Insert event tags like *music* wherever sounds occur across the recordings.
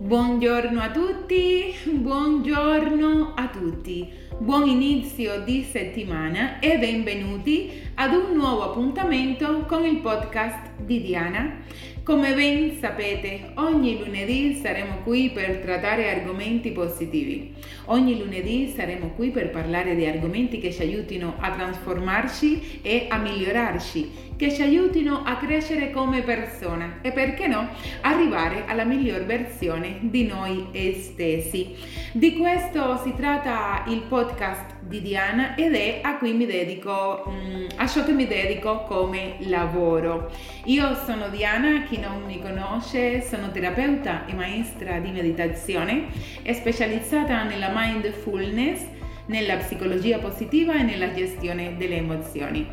Buongiorno a tutti, buongiorno a tutti, buon inizio di settimana e benvenuti ad un nuovo appuntamento con il podcast di Diana. Come ben sapete, ogni lunedì saremo qui per trattare argomenti positivi. Ogni lunedì saremo qui per parlare di argomenti che ci aiutino a trasformarci e a migliorarci, che ci aiutino a crescere come persona e perché no, arrivare alla miglior versione di noi stessi. Di questo si tratta il podcast di Diana ed è a cui mi dedico, mm, a ciò che mi dedico come lavoro. Io sono Diana, chi non mi conosce, sono terapeuta e maestra di meditazione specializzata nella mindfulness, nella psicologia positiva e nella gestione delle emozioni.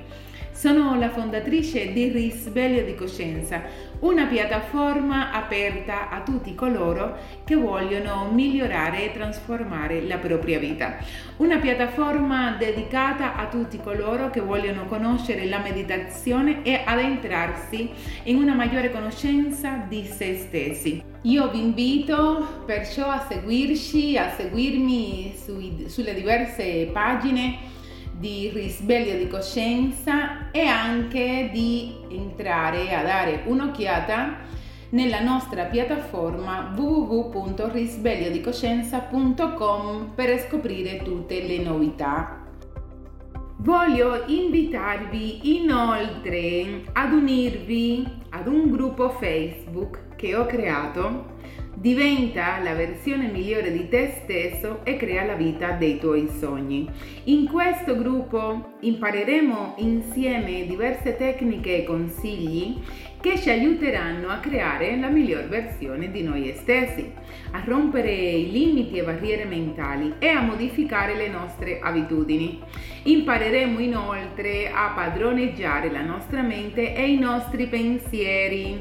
Sono la fondatrice di Risveglio di Coscienza, una piattaforma aperta a tutti coloro che vogliono migliorare e trasformare la propria vita. Una piattaforma dedicata a tutti coloro che vogliono conoscere la meditazione e addentrarsi in una maggiore conoscenza di se stessi. Io vi invito perciò a seguirci, a seguirmi sui, sulle diverse pagine di risveglio di coscienza e anche di entrare a dare un'occhiata nella nostra piattaforma www.risvegliodicoscienza.com per scoprire tutte le novità. Voglio invitarvi inoltre ad unirvi ad un gruppo Facebook che ho creato Diventa la versione migliore di te stesso e crea la vita dei tuoi sogni. In questo gruppo impareremo insieme diverse tecniche e consigli che ci aiuteranno a creare la miglior versione di noi stessi, a rompere i limiti e barriere mentali e a modificare le nostre abitudini. Impareremo inoltre a padroneggiare la nostra mente e i nostri pensieri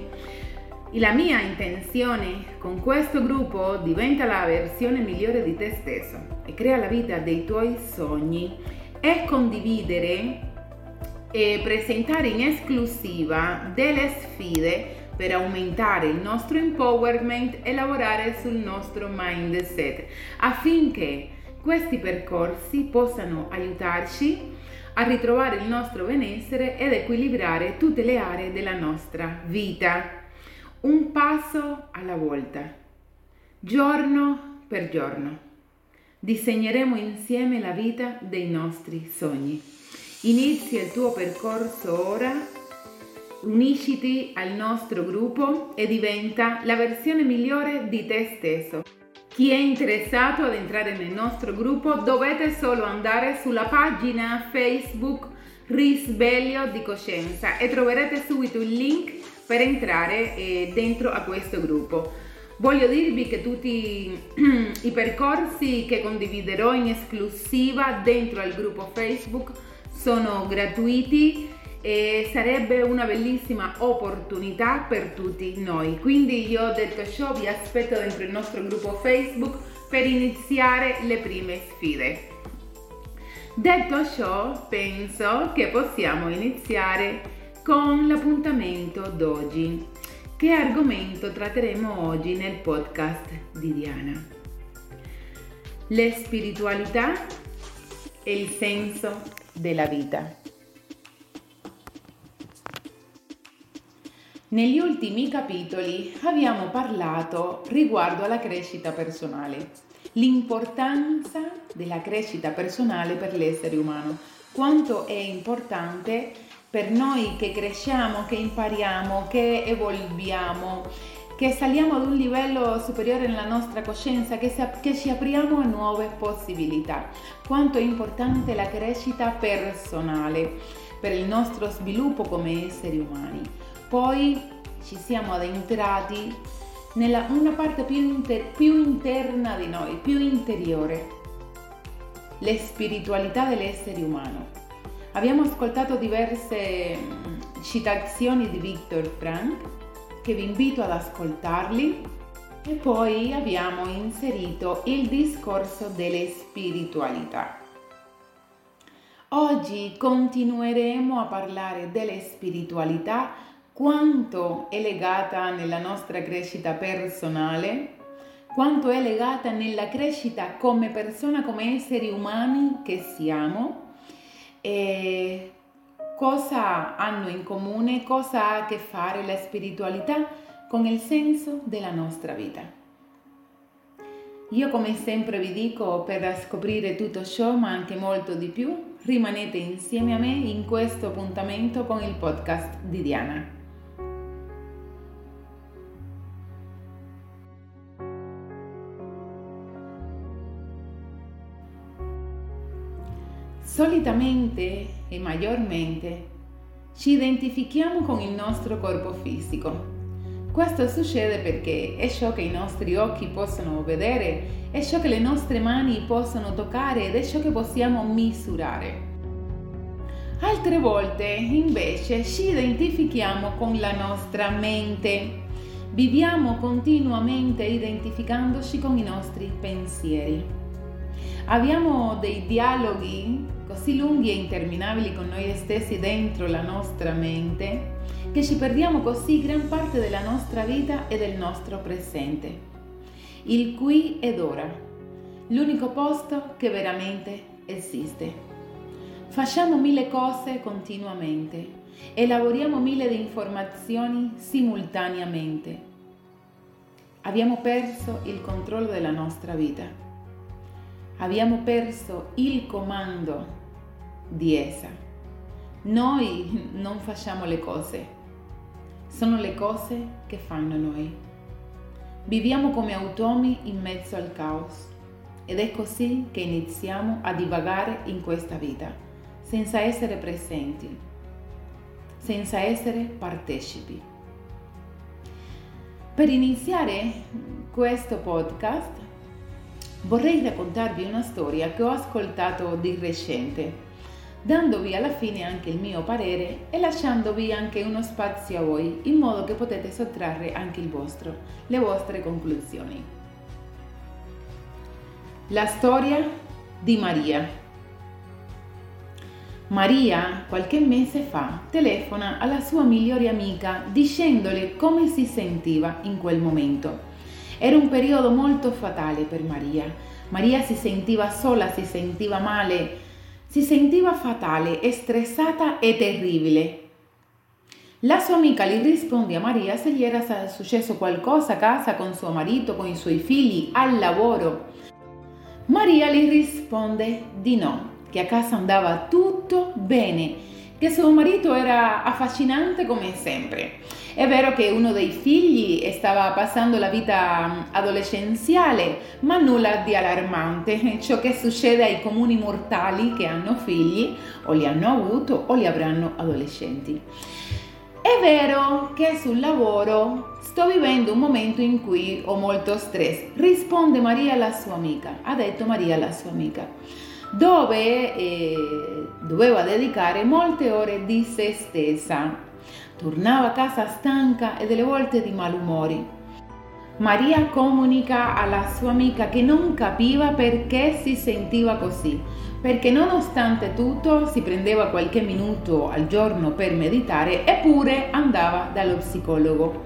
la mia intenzione con questo gruppo diventa la versione migliore di te stesso e crea la vita dei tuoi sogni. È condividere e presentare in esclusiva delle sfide per aumentare il nostro empowerment e lavorare sul nostro mindset affinché questi percorsi possano aiutarci a ritrovare il nostro benessere ed equilibrare tutte le aree della nostra vita un passo alla volta, giorno per giorno. Disegneremo insieme la vita dei nostri sogni. Inizia il tuo percorso ora, unisciti al nostro gruppo e diventa la versione migliore di te stesso. Chi è interessato ad entrare nel nostro gruppo dovete solo andare sulla pagina Facebook Risveglio di Coscienza e troverete subito il link per entrare eh, dentro a questo gruppo. Voglio dirvi che tutti *clears throat* i percorsi che condividerò in esclusiva dentro al gruppo Facebook sono gratuiti e sarebbe una bellissima opportunità per tutti noi. Quindi io detto ciò vi aspetto dentro il nostro gruppo Facebook per iniziare le prime sfide. Detto ciò, penso che possiamo iniziare con l'appuntamento d'oggi. Che argomento tratteremo oggi nel podcast di Diana? Le spiritualità e il senso della vita. Negli ultimi capitoli abbiamo parlato riguardo alla crescita personale, l'importanza della crescita personale per l'essere umano, quanto è importante per noi che cresciamo, che impariamo, che evolviamo, che saliamo ad un livello superiore nella nostra coscienza, che, ci apriamo a nuove possibilità. Quanto è importante la crescita personale per il nostro sviluppo come esseri umani. Poi ci siamo addentrati nella una parte più, inter, più interna di noi, più interiore, le spiritualità dell'essere umano Abbiamo ascoltato diverse mm, citazioni di Viktor Frank che vi invito ad ascoltarli e poi abbiamo inserito il discorso delle spiritualità. Oggi continueremo a parlare delle spiritualità, quanto è legata nella nostra crescita personale, quanto è legata nella crescita come persona, come esseri umani che siamo, e cosa hanno in comune, cosa ha a che fare la spiritualità con il senso della nostra vita. Io come sempre vi dico per scoprire tutto ciò, ma anche molto di più, rimanete insieme a me in questo appuntamento con il podcast di Diana. Solitamente e maggiormente ci identifichiamo con il nostro corpo fisico. Questo succede perché è ciò che i nostri occhi possono vedere, è ciò che le nostre mani possono toccare ed è ciò che possiamo misurare. Altre volte invece ci identifichiamo con la nostra mente. Viviamo continuamente identificandoci con i nostri pensieri. Abbiamo dei dialoghi così lunghi e interminabili con noi stessi dentro la nostra mente che ci perdiamo così gran parte della nostra vita e del nostro presente. Il qui ed ora, l'unico posto che veramente esiste. Facciamo mille cose continuamente, elaboriamo mille informazioni simultaneamente. Abbiamo perso il controllo della nostra vita abbiamo perso il comando di essa. Noi non facciamo le cose, sono le cose che fanno noi. Viviamo come automi in mezzo al caos ed è così che iniziamo a divagare in questa vita, senza essere presenti, senza essere partecipi. Per iniziare questo podcast vorrei raccontarvi una storia che ho ascoltato di recente, dandovi alla fine anche il mio parere e lasciandovi anche uno spazio a voi, in modo che potete sottrarre anche il vostro, le vostre conclusioni. La storia di Maria. Maria, qualche mese fa, telefona alla sua migliore amica dicendole come si sentiva in quel momento era un periodo molto fatale per Maria. Maria si sentiva sola, si sentiva male, si sentiva fatale, stressata e terribile. La sua amica gli risponde a Maria se gli era successo qualcosa a casa con suo marito, con i suoi figli, al lavoro. Maria gli risponde di no, che a casa andava tutto bene, che suo marito era affascinante come sempre è vero che uno dei figli stava passando la vita adolescenziale, ma nulla di allarmante. *laughs* Ciò che succede ai comuni mortali che hanno figli o li hanno avuto o li avranno adolescenti. È vero che sul lavoro sto vivendo un momento in cui ho molto stress, risponde Maria alla sua amica, ha detto Maria alla sua amica, dove eh, doveva dedicare molte ore di se stessa Tornava a casa stanca e delle volte di malumori. Maria comunica alla sua amica che non capiva perché si sentiva così, perché nonostante tutto si prendeva qualche minuto al giorno per meditare eppure andava dallo psicologo.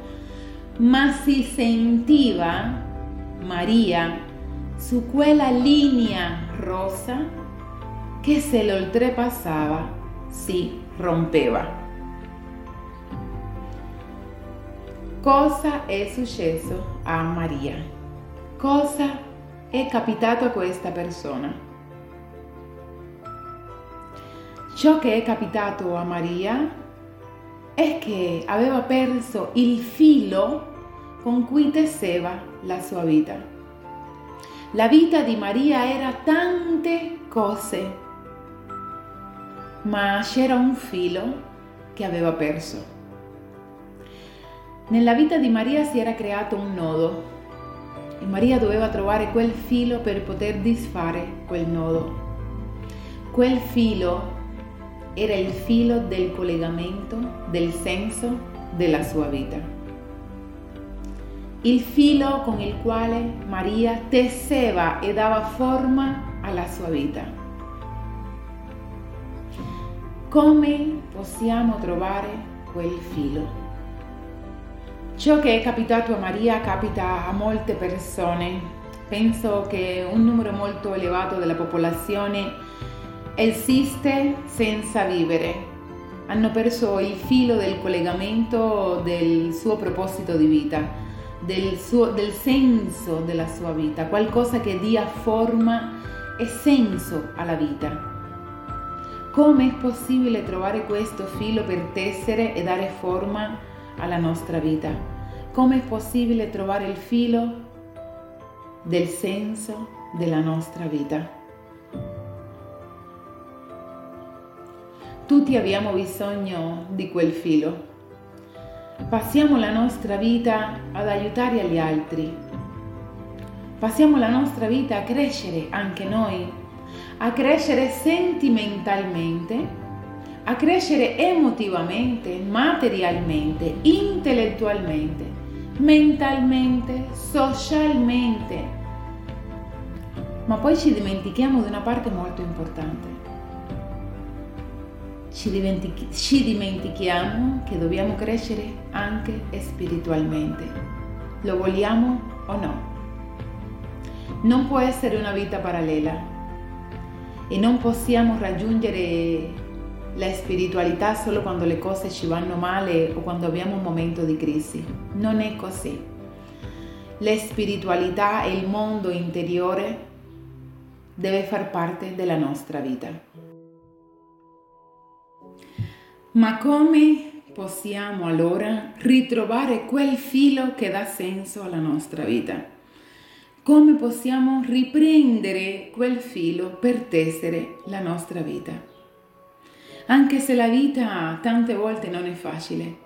Ma si sentiva Maria su quella linea rossa che se l'oltrepassava si rompeva. cosa è successo a Maria, cosa è capitato a questa persona. Ciò che è capitato a Maria è che aveva perso il filo con cui tesseva la sua vita. La vita di Maria era tante cose, ma c'era un filo che aveva perso. Nella vita di Maria si era creato un nodo e Maria doveva trovare quel filo per poter disfare quel nodo. Quel filo era il filo del collegamento, del senso della sua vita. Il filo con il quale Maria tesseva e dava forma alla sua vita. Come possiamo trovare quel filo? Ciò che è capitato a Maria capita a molte persone. Penso che un numero molto elevato della popolazione esiste senza vivere. Hanno perso il filo del collegamento del suo proposito di vita, del, suo, del senso della sua vita, qualcosa che dia forma e senso alla vita. Come è possibile trovare questo filo per tessere e dare forma alla nostra vita? Come è possibile trovare il filo del senso della nostra vita? Tutti abbiamo bisogno di quel filo. Passiamo la nostra vita ad aiutare gli altri. Passiamo la nostra vita a crescere anche noi, a crescere sentimentalmente, a crescere emotivamente, materialmente, intellettualmente, mentalmente, socialmente. Ma poi ci dimentichiamo di una parte molto importante ci, dimentichi- ci dimentichiamo che dobbiamo crescere anche spiritualmente. Lo vogliamo o no? Non può essere una vita parallela e non possiamo raggiungere la spiritualità solo quando le cose ci vanno male o quando abbiamo un momento di crisi. Non è così. La spiritualità e il mondo interiore deve far parte della nostra vita. Ma come possiamo allora ritrovare quel filo che dà senso alla nostra vita? Come possiamo riprendere quel filo per tessere la nostra vita? Anche se la vita tante volte non è facile,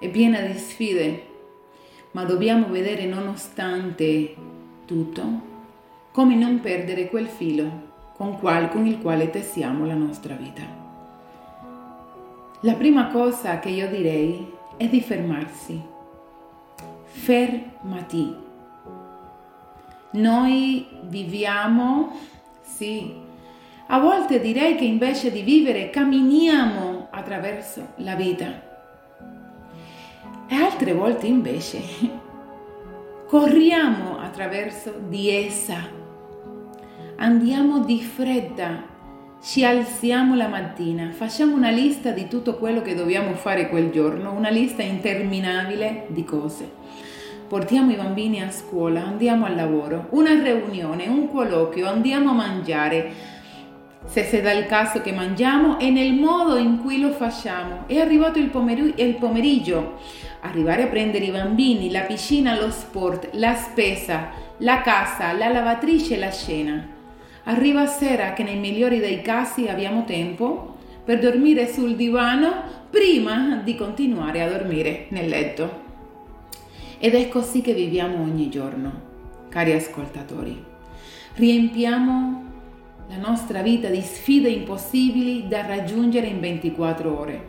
è piena di sfide, ma dobbiamo vedere nonostante tutto come non perdere quel filo con, qual, con il quale tessiamo la nostra vita. La prima cosa che io direi è di fermarsi. Fermati. Noi viviamo, sì, a volte direi che invece di vivere camminiamo attraverso la vita. E altre volte invece *laughs* corriamo attraverso di essa. Andiamo di fretta ci alziamo la mattina, facciamo una lista di tutto quello che dobbiamo fare quel giorno, una lista interminabile di cose. Portiamo i bambini a scuola, andiamo al lavoro, una riunione, un colloquio, andiamo a mangiare. Se si dà il caso che mangiamo e nel modo in cui lo facciamo. È arrivato il, pomer- il pomeriggio, arrivare a prendere i bambini, la piscina, lo sport, la spesa, la casa, la lavatrice la cena Arriva sera che nei migliori dei casi abbiamo tempo per dormire sul divano prima di continuare a dormire nel letto. Ed è così che viviamo ogni giorno, cari ascoltatori. Riempiamo la nostra vita di sfide impossibili da raggiungere in 24 ore.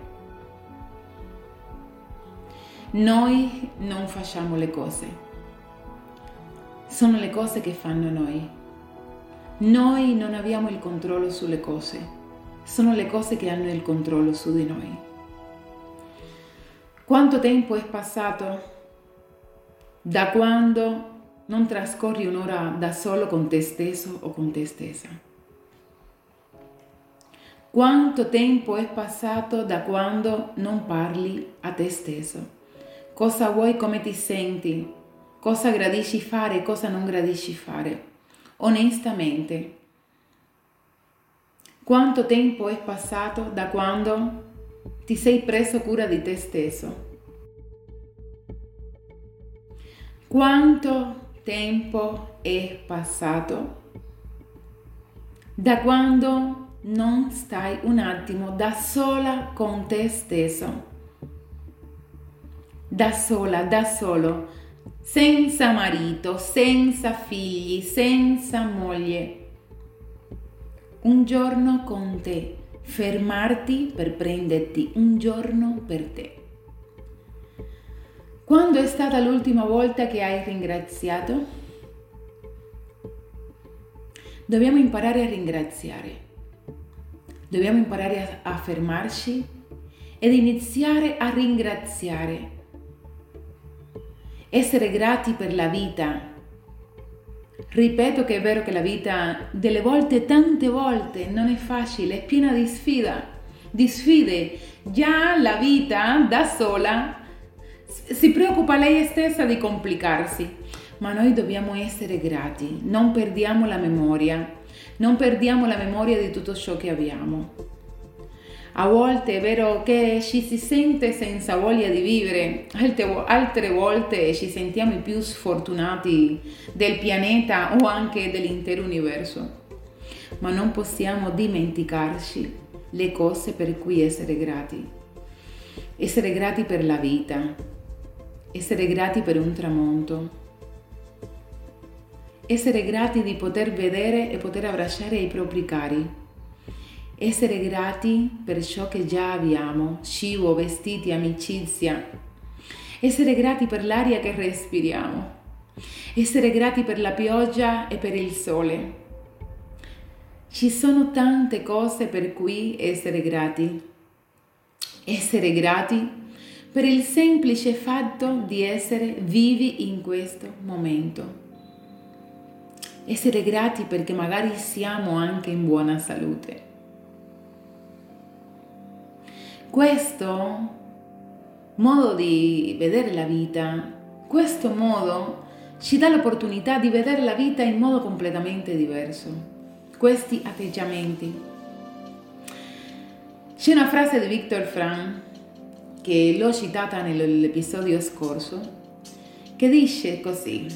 Noi non facciamo le cose, sono le cose che fanno noi. Noi non abbiamo il controllo sulle cose, sono le cose che hanno il controllo su di noi. Quanto tempo è passato da quando non trascorri un'ora da solo con te stesso o con te stessa? Quanto tempo è passato da quando non parli a te stesso? Cosa vuoi, come ti senti? Cosa gradisci fare, cosa non gradisci fare? Onestamente. Quanto tempo è passato da quando ti sei preso cura di te stesso? Quanto tempo è passato da quando non stai un attimo da sola con te stesso? Da sola, da solo senza marito, senza figli, senza moglie. Un giorno con te, fermarti per prenderti un giorno per te. Quando è stata l'ultima volta che hai ringraziato? Dobbiamo imparare a ringraziare. Dobbiamo imparare a, fermarci ed iniziare a ringraziare essere grati per la vita. Ripeto che è vero che la vita delle volte, tante volte, non è facile, è piena di sfida, di sfide. Già la vita da sola si preoccupa lei stessa di complicarsi, ma noi dobbiamo essere grati, non perdiamo la memoria, non perdiamo la memoria di tutto ciò che abbiamo. A volte è vero che ci si sente senza voglia di vivere, altre volte ci sentiamo i più sfortunati del pianeta o anche dell'intero universo. Ma non possiamo dimenticarci le cose per cui essere grati. Essere grati per la vita, essere grati per un tramonto, essere grati di poter vedere e poter abbracciare i propri cari essere grati per ciò che già abbiamo, cibo, vestiti, amicizia, essere grati per l'aria che respiriamo, essere grati per la pioggia e per il sole. Ci sono tante cose per cui essere grati. Essere grati per il semplice fatto di essere vivi in questo momento. Essere grati perché magari siamo anche in buona salute questo modo di vedere la vita, questo modo ci dà l'opportunità di vedere la vita in modo completamente diverso. Questi atteggiamenti. C'è una frase di Viktor Frank che l'ho citata nell'episodio scorso che dice così.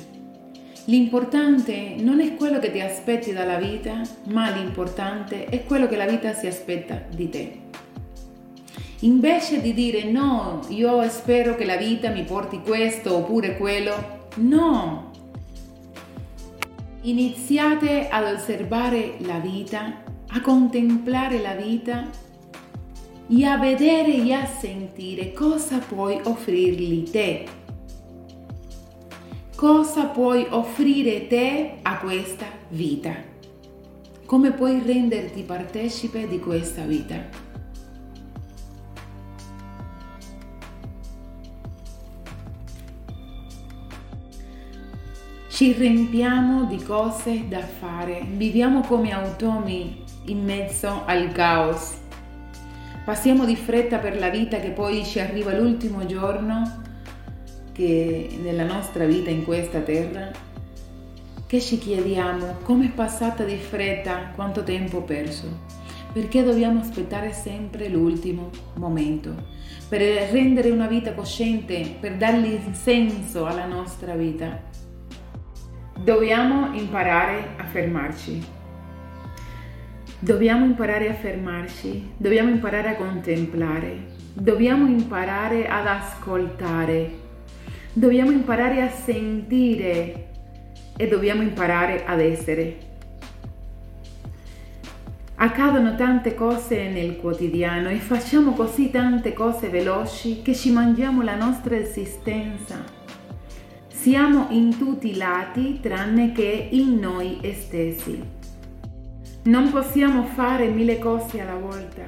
L'importante non è quello che ti aspetti dalla vita, ma l'importante è quello che la vita si aspetta di te. Invece di dire no, io spero che la vita mi porti questo oppure quello, no. Iniziate ad osservare la vita, a contemplare la vita e a vedere e a sentire cosa puoi offrirgli te. Cosa puoi offrire te a questa vita? Come puoi renderti partecipe di questa vita? Ci riempiamo di cose da fare, viviamo come automi in mezzo al caos. Passiamo di fretta per la vita che poi ci arriva l'ultimo giorno che nella nostra vita in questa terra, che ci chiediamo come è passata di fretta, quanto tempo perso, perché dobbiamo aspettare sempre l'ultimo momento, per rendere una vita cosciente, per dargli senso alla nostra vita. Dobbiamo imparare a fermarci. Dobbiamo imparare a fermarci, dobbiamo imparare a contemplare, dobbiamo imparare ad ascoltare, dobbiamo imparare a sentire. E dobbiamo imparare ad essere. Accadono tante cose nel quotidiano e facciamo così tante cose veloci che ci mangiamo la nostra esistenza siamo in tutti i lati tranne che in noi stessi. Non possiamo fare mille cose alla volta.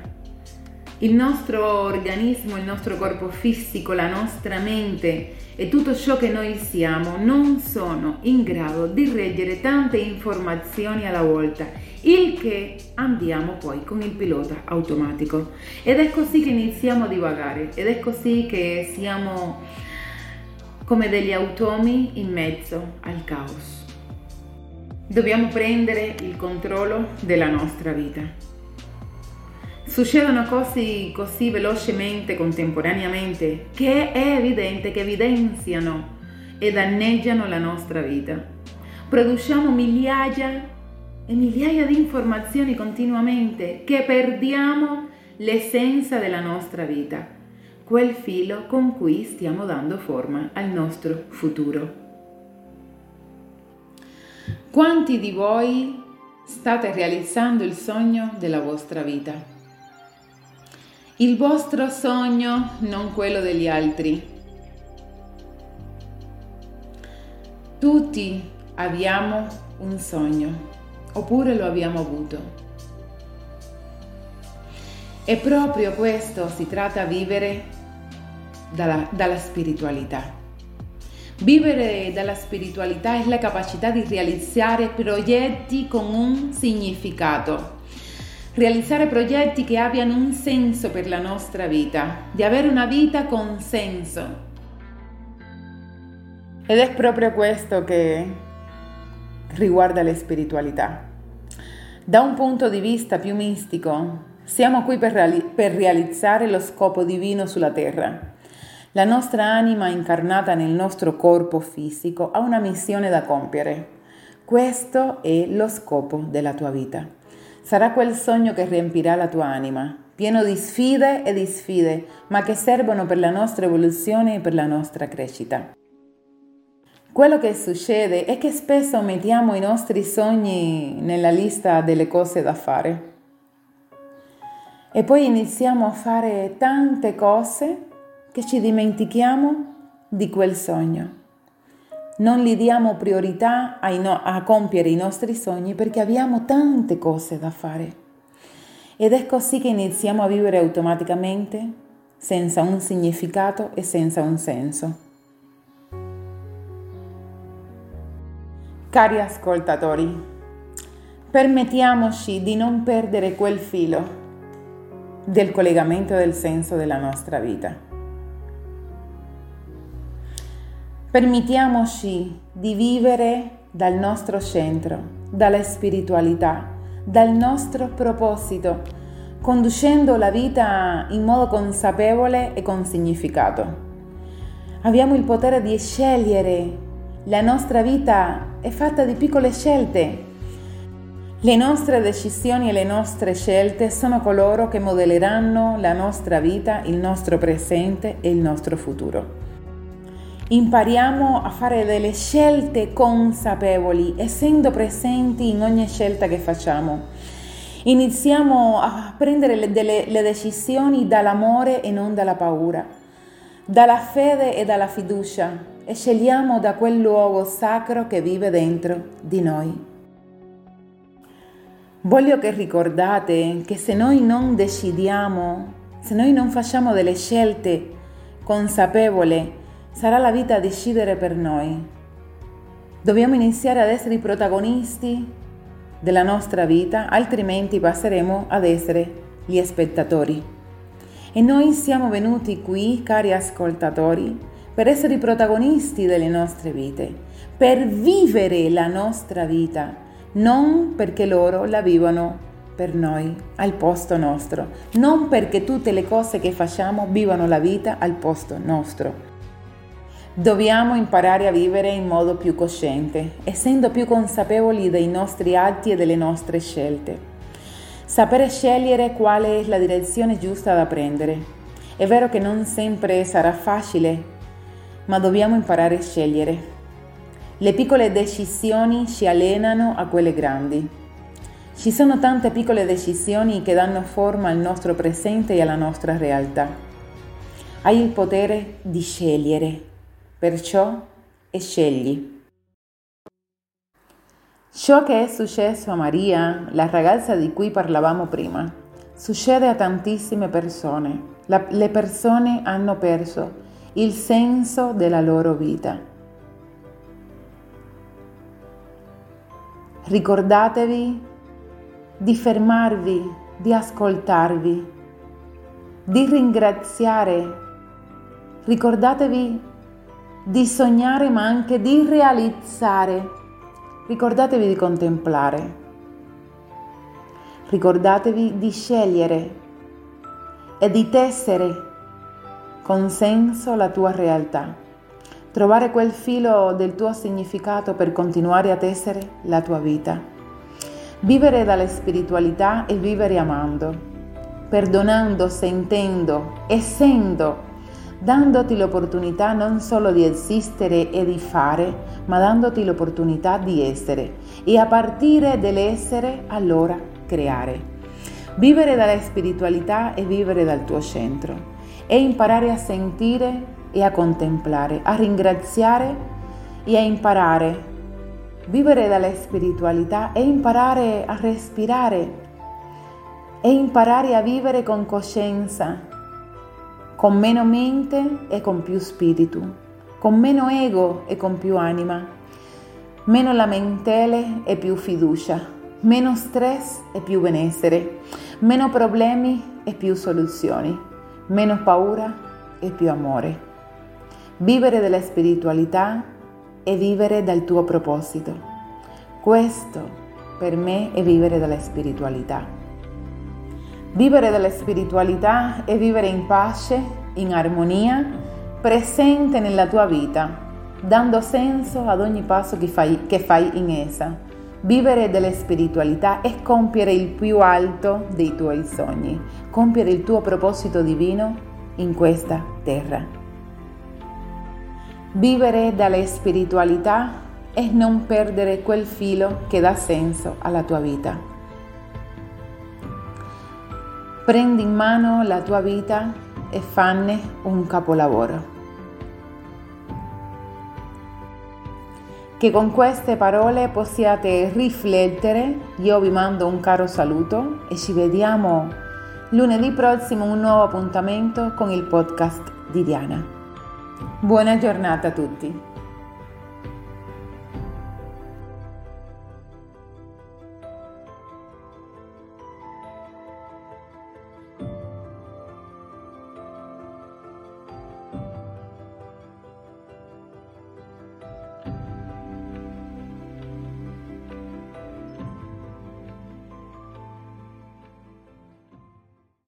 Il nostro organismo, il nostro corpo fisico, la nostra mente e tutto ciò che noi siamo non sono in grado di reggere tante informazioni alla volta, il che andiamo poi con il pilota automatico. Ed è così che iniziamo a divagare ed è così che siamo come degli automi in mezzo al caos. Dobbiamo prendere il controllo della nostra vita. Succedono cose così velocemente, contemporaneamente, che è evidente che evidenziano e danneggiano la nostra vita. Produciamo migliaia e migliaia di informazioni continuamente che perdiamo l'essenza della nostra vita quel filo con cui stiamo dando forma al nostro futuro. Quanti di voi state realizzando il sogno della vostra vita? Il vostro sogno, non quello degli altri. Tutti abbiamo un sogno, oppure lo abbiamo avuto. E proprio questo si tratta di vivere dalla, dalla spiritualità. Vivere dalla spiritualità è la capacità di realizzare progetti con un significato. Realizzare progetti che abbiano un senso per la nostra vita, di avere una vita con senso. Ed è proprio questo che riguarda la spiritualità. Da un punto di vista più mistico, siamo qui per, reali- per realizzare lo scopo divino sulla terra la nostra anima incarnata nel nostro corpo fisico ha una missione da compiere. Questo è lo scopo della tua vita. Sarà quel sogno che riempirà la tua anima, pieno di sfide e di sfide, ma che servono per la nostra evoluzione e per la nostra crescita. Quello che succede è che spesso mettiamo i nostri sogni nella lista delle cose da fare e poi iniziamo a fare tante cose che ci dimentichiamo di quel sogno. Non gli diamo priorità a, no- a compiere i nostri sogni perché abbiamo tante cose da fare. Ed è così che iniziamo a vivere automaticamente, senza un significato e senza un senso. Cari ascoltatori, permettiamoci di non perdere quel filo del collegamento del senso della nostra vita. Permettiamoci di vivere dal nostro centro, dalla spiritualità, dal nostro proposito, conducendo la vita in modo consapevole e con significato. Abbiamo il potere di scegliere. La nostra vita è fatta di piccole scelte. Le nostre decisioni e le nostre scelte sono coloro che modelleranno la nostra vita, il nostro presente e il nostro futuro impariamo a fare delle scelte consapevoli, essendo presenti in ogni scelta che facciamo. Iniziamo a prendere le, delle, le decisioni dall'amore e non dalla paura, dalla fede e dalla fiducia e scegliamo da quel luogo sacro che vive dentro di noi. Voglio che ricordate che se noi non decidiamo, se noi non facciamo delle scelte consapevoli, sarà la vita a decidere per noi. Dobbiamo iniziare ad essere i protagonisti della nostra vita, altrimenti passeremo ad essere gli spettatori. E noi siamo venuti qui, cari ascoltatori, per essere i protagonisti delle nostre vite, per vivere la nostra vita, non perché loro la vivono per noi, al posto nostro, non perché tutte le cose che facciamo vivono la vita al posto nostro. Dobbiamo imparare a vivere in modo più cosciente, essendo più consapevoli dei nostri atti e delle nostre scelte. Sapere scegliere quale è la direzione giusta da prendere. È vero che non sempre sarà facile, ma dobbiamo imparare a scegliere. Le piccole decisioni ci allenano a quelle grandi. Ci sono tante piccole decisioni che danno forma al nostro presente e alla nostra realtà. Hai il potere di scegliere perciò e scegli. Ciò che è successo a Maria, la ragazza di cui parlavamo prima, succede a tantissime persone. La, le persone hanno perso il senso della loro vita. Ricordatevi di fermarvi, di ascoltarvi, di ringraziare. Ricordatevi di sognare ma anche di realizzare. Ricordatevi di contemplare. Ricordatevi di scegliere e di tessere con senso la tua realtà. Trovare quel filo del tuo significato per continuare a tessere la tua vita. Vivere dalla spiritualità e vivere amando, perdonando, sentendo, essendo dandoti l'opportunità non solo di esistere e di fare, ma dandoti l'opportunità di essere e a partire dall'essere allora creare. Vivere dalla spiritualità e vivere dal tuo centro e imparare a sentire e a contemplare, a ringraziare e a imparare. Vivere dalla spiritualità e imparare a respirare e imparare a vivere con coscienza con meno mente e con più spirito, con meno ego e con più anima, meno lamentele e più fiducia, meno stress e più benessere, meno problemi e più soluzioni, meno paura e più amore. Vivere della spiritualità è vivere dal tuo proposito. Questo per me è vivere della spiritualità. Vivere della spiritualità è vivere in pace, in armonia, presente nella tua vita, dando senso ad ogni passo che fai, che fai in essa. Vivere della spiritualità è compiere il più alto dei tuoi sogni, compiere il tuo proposito divino in questa terra. Vivere dalla spiritualità è non perdere quel filo che dà senso alla tua vita. Prendi in mano la tua vita e fanne un capolavoro. Che con queste parole possiate riflettere, io vi mando un caro saluto e ci vediamo lunedì prossimo un nuovo appuntamento con il podcast di Diana. Buona giornata a tutti.